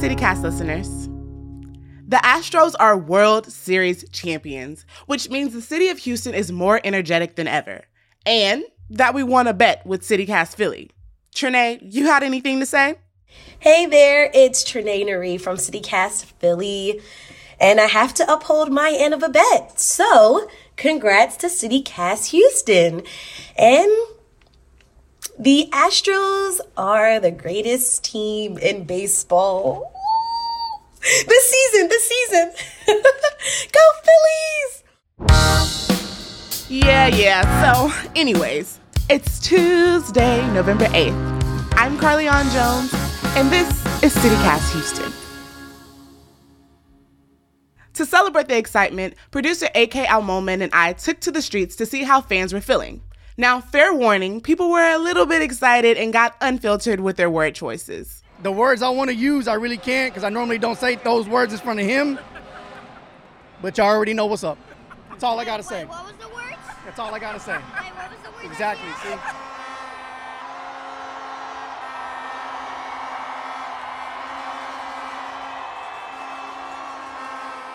CityCast listeners. The Astros are World Series champions, which means the city of Houston is more energetic than ever, and that we won a bet with CityCast Philly. Trenae, you had anything to say? Hey there, it's Trenae Nuri from CityCast Philly, and I have to uphold my end of a bet. So, congrats to CityCast Houston. And the Astros are the greatest team in baseball. This season, this season. Go Phillies! Yeah, yeah. So, anyways, it's Tuesday, November 8th. I'm Carlignon Jones, and this is CityCast Houston. To celebrate the excitement, producer AK Al-Moumen and I took to the streets to see how fans were feeling. Now, fair warning, people were a little bit excited and got unfiltered with their word choices. The words I want to use, I really can't because I normally don't say those words in front of him. But y'all already know what's up. That's all I got to say. What was the words? That's all I got to say. Wait, what was the words? Exactly. See?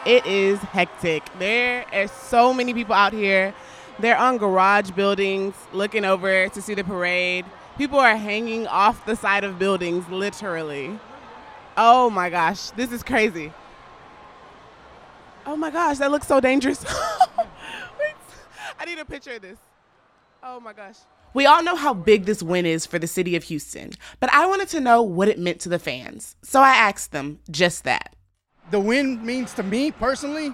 It is hectic. There are so many people out here. They're on garage buildings looking over to see the parade. People are hanging off the side of buildings, literally. Oh my gosh, this is crazy. Oh my gosh, that looks so dangerous. I need a picture of this. Oh my gosh. We all know how big this win is for the city of Houston, but I wanted to know what it meant to the fans. So I asked them just that. The win means to me personally,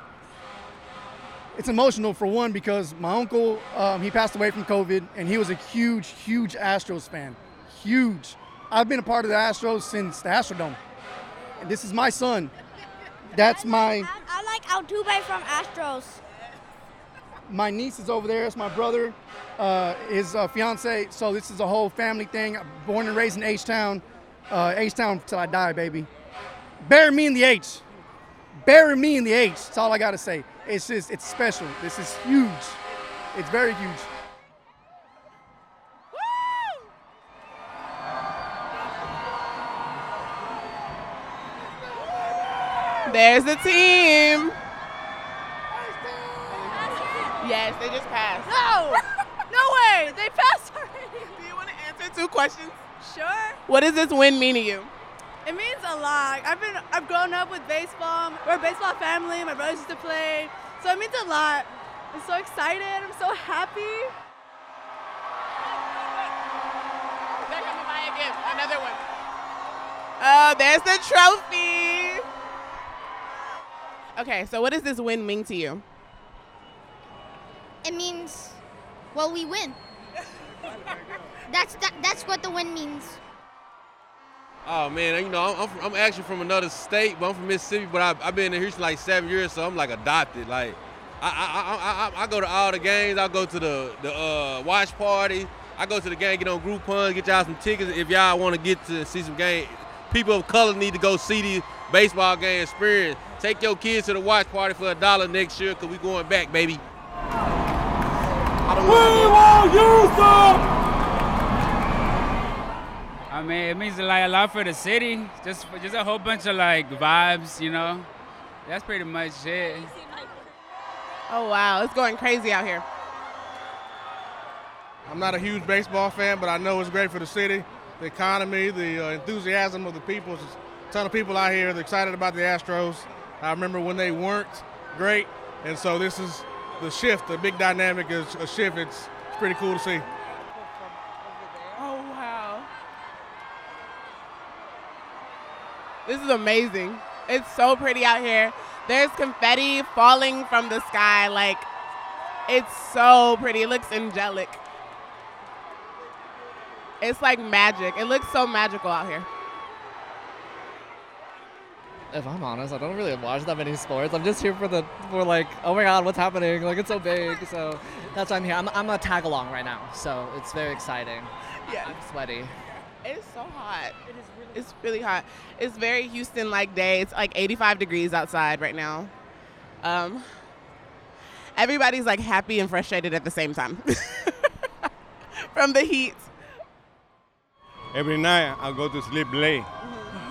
it's emotional for one because my uncle um, he passed away from COVID and he was a huge, huge Astros fan, huge. I've been a part of the Astros since the Astrodome. And this is my son. That's my I, I like Altuve from Astros. my niece is over there. It's my brother, uh, his uh, fiance. So this is a whole family thing. Born and raised in H Town, uh, H Town till I die, baby. Bury me in the H. Bury me in the H. That's all I gotta say. It's just, it's special. This is huge. It's very huge. There's the team. Yes, they just passed. No! No way! They passed already. Do you want to answer two questions? Sure. What does this win mean to you? It means a lot. I've been I've grown up with baseball. We're a baseball family. My brothers used to play. So it means a lot. I'm so excited. I'm so happy. They're gonna buy a gift. Another one. Oh, there's the trophy. Okay, so what does this win mean to you? It means, well, we win. That's that, that's what the win means. Oh man, you know, I'm, I'm, actually from another state, but I'm from Mississippi. But I, I've been in Houston like seven years, so I'm like adopted. Like, I, I, I, I, go to all the games. I go to the the uh, watch party. I go to the game, get on Groupon, get y'all some tickets if y'all want to get to see some game. People of color need to go see the baseball game experience. Take your kids to the watch party for a dollar next year, cause we going back, baby. I mean, it means like a lot for the city. Just just a whole bunch of like vibes, you know. That's pretty much it. Oh wow, it's going crazy out here. I'm not a huge baseball fan, but I know it's great for the city, the economy, the uh, enthusiasm of the people. There's a ton of people out here that are excited about the Astros. I remember when they weren't great, and so this is the shift, the big dynamic is a shift. It's, it's pretty cool to see. Oh wow. This is amazing. It's so pretty out here. There's confetti falling from the sky. Like, it's so pretty. It looks angelic. It's like magic. It looks so magical out here. if I'm honest, I don't really watch that many sports. I'm just here for the for like, oh my god, what's happening? Like it's so big. So that's why I'm here. I'm I'm a tag along right now, so it's very exciting. Yeah. I'm sweaty. It's so hot. It is really It's really hot. It's very Houston like day. It's like 85 degrees outside right now. Um everybody's like happy and frustrated at the same time. From the heat. Every night I go to sleep late.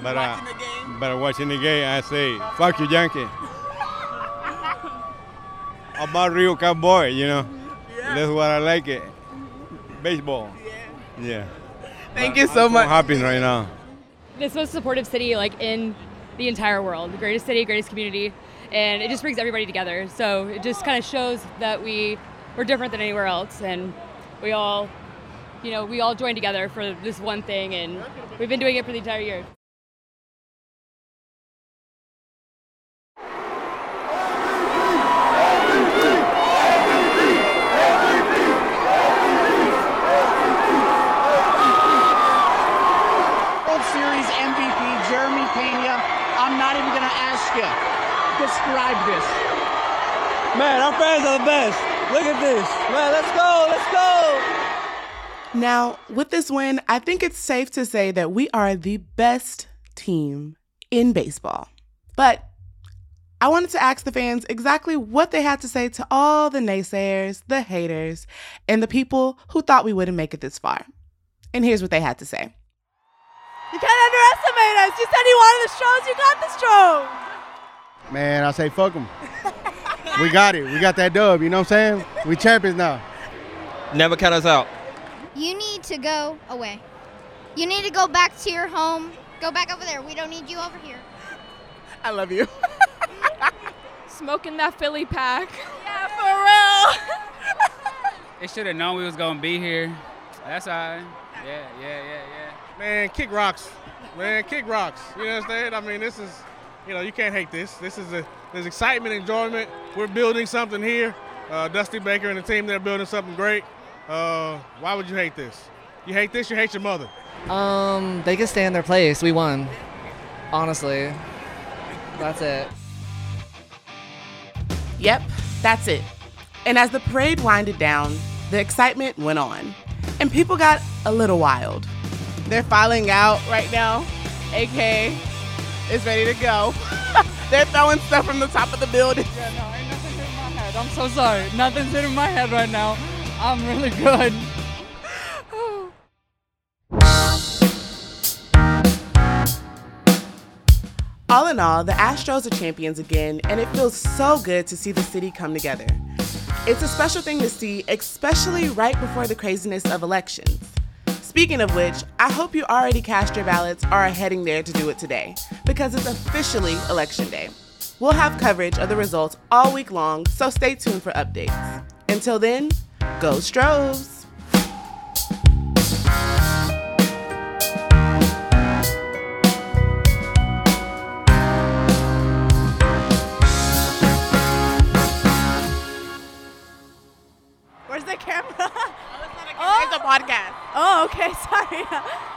But uh, Watching the game. but watching the game, I say, "Fuck you, Yankee." I'm real cowboy, you know. That's what I like it. Baseball. Yeah. Thank you so I'm much. happy right now. It's the most supportive city like in the entire world. The greatest city, greatest community, and it just brings everybody together. So it just kind of shows that we we're different than anywhere else, and we all, you know, we all join together for this one thing, and we've been doing it for the entire year. World Series MVP Jeremy Pena. I'm not even going to ask you. Describe this. Man, our fans are the best. Look at this. Man, let's go. Let's go. Now, with this win, I think it's safe to say that we are the best team in baseball. But I wanted to ask the fans exactly what they had to say to all the naysayers, the haters, and the people who thought we wouldn't make it this far. And here's what they had to say. You can't underestimate us. You said you wanted the Stros. You got the Stros. Man, I say fuck them. we got it. We got that dub. You know what I'm saying? We champions now. Never count us out. You need to go away. You need to go back to your home. Go back over there. We don't need you over here. I love you. Smoking that Philly pack. Yeah, for real. They should have known we was gonna be here. That's all right. Yeah, yeah, yeah, yeah. Man, kick rocks. Man, kick rocks. You understand? I said? I mean, this is, you know, you can't hate this. This is a, there's excitement, enjoyment. We're building something here. Uh, Dusty Baker and the team, they're building something great. Uh, why would you hate this? You hate this, you hate your mother. Um, they can stay in their place. We won. Honestly, that's it. Yep, that's it. And as the parade winded down, the excitement went on, and people got a little wild. They're filing out right now. AK is ready to go. They're throwing stuff from the top of the building. Yeah, no, ain't nothing hitting my head. I'm so sorry. Nothing's hitting my head right now. I'm really good. All in all, the Astros are champions again, and it feels so good to see the city come together. It's a special thing to see, especially right before the craziness of elections. Speaking of which, I hope you already cast your ballots or are heading there to do it today, because it's officially election day. We'll have coverage of the results all week long, so stay tuned for updates. Until then, go Stros! Where's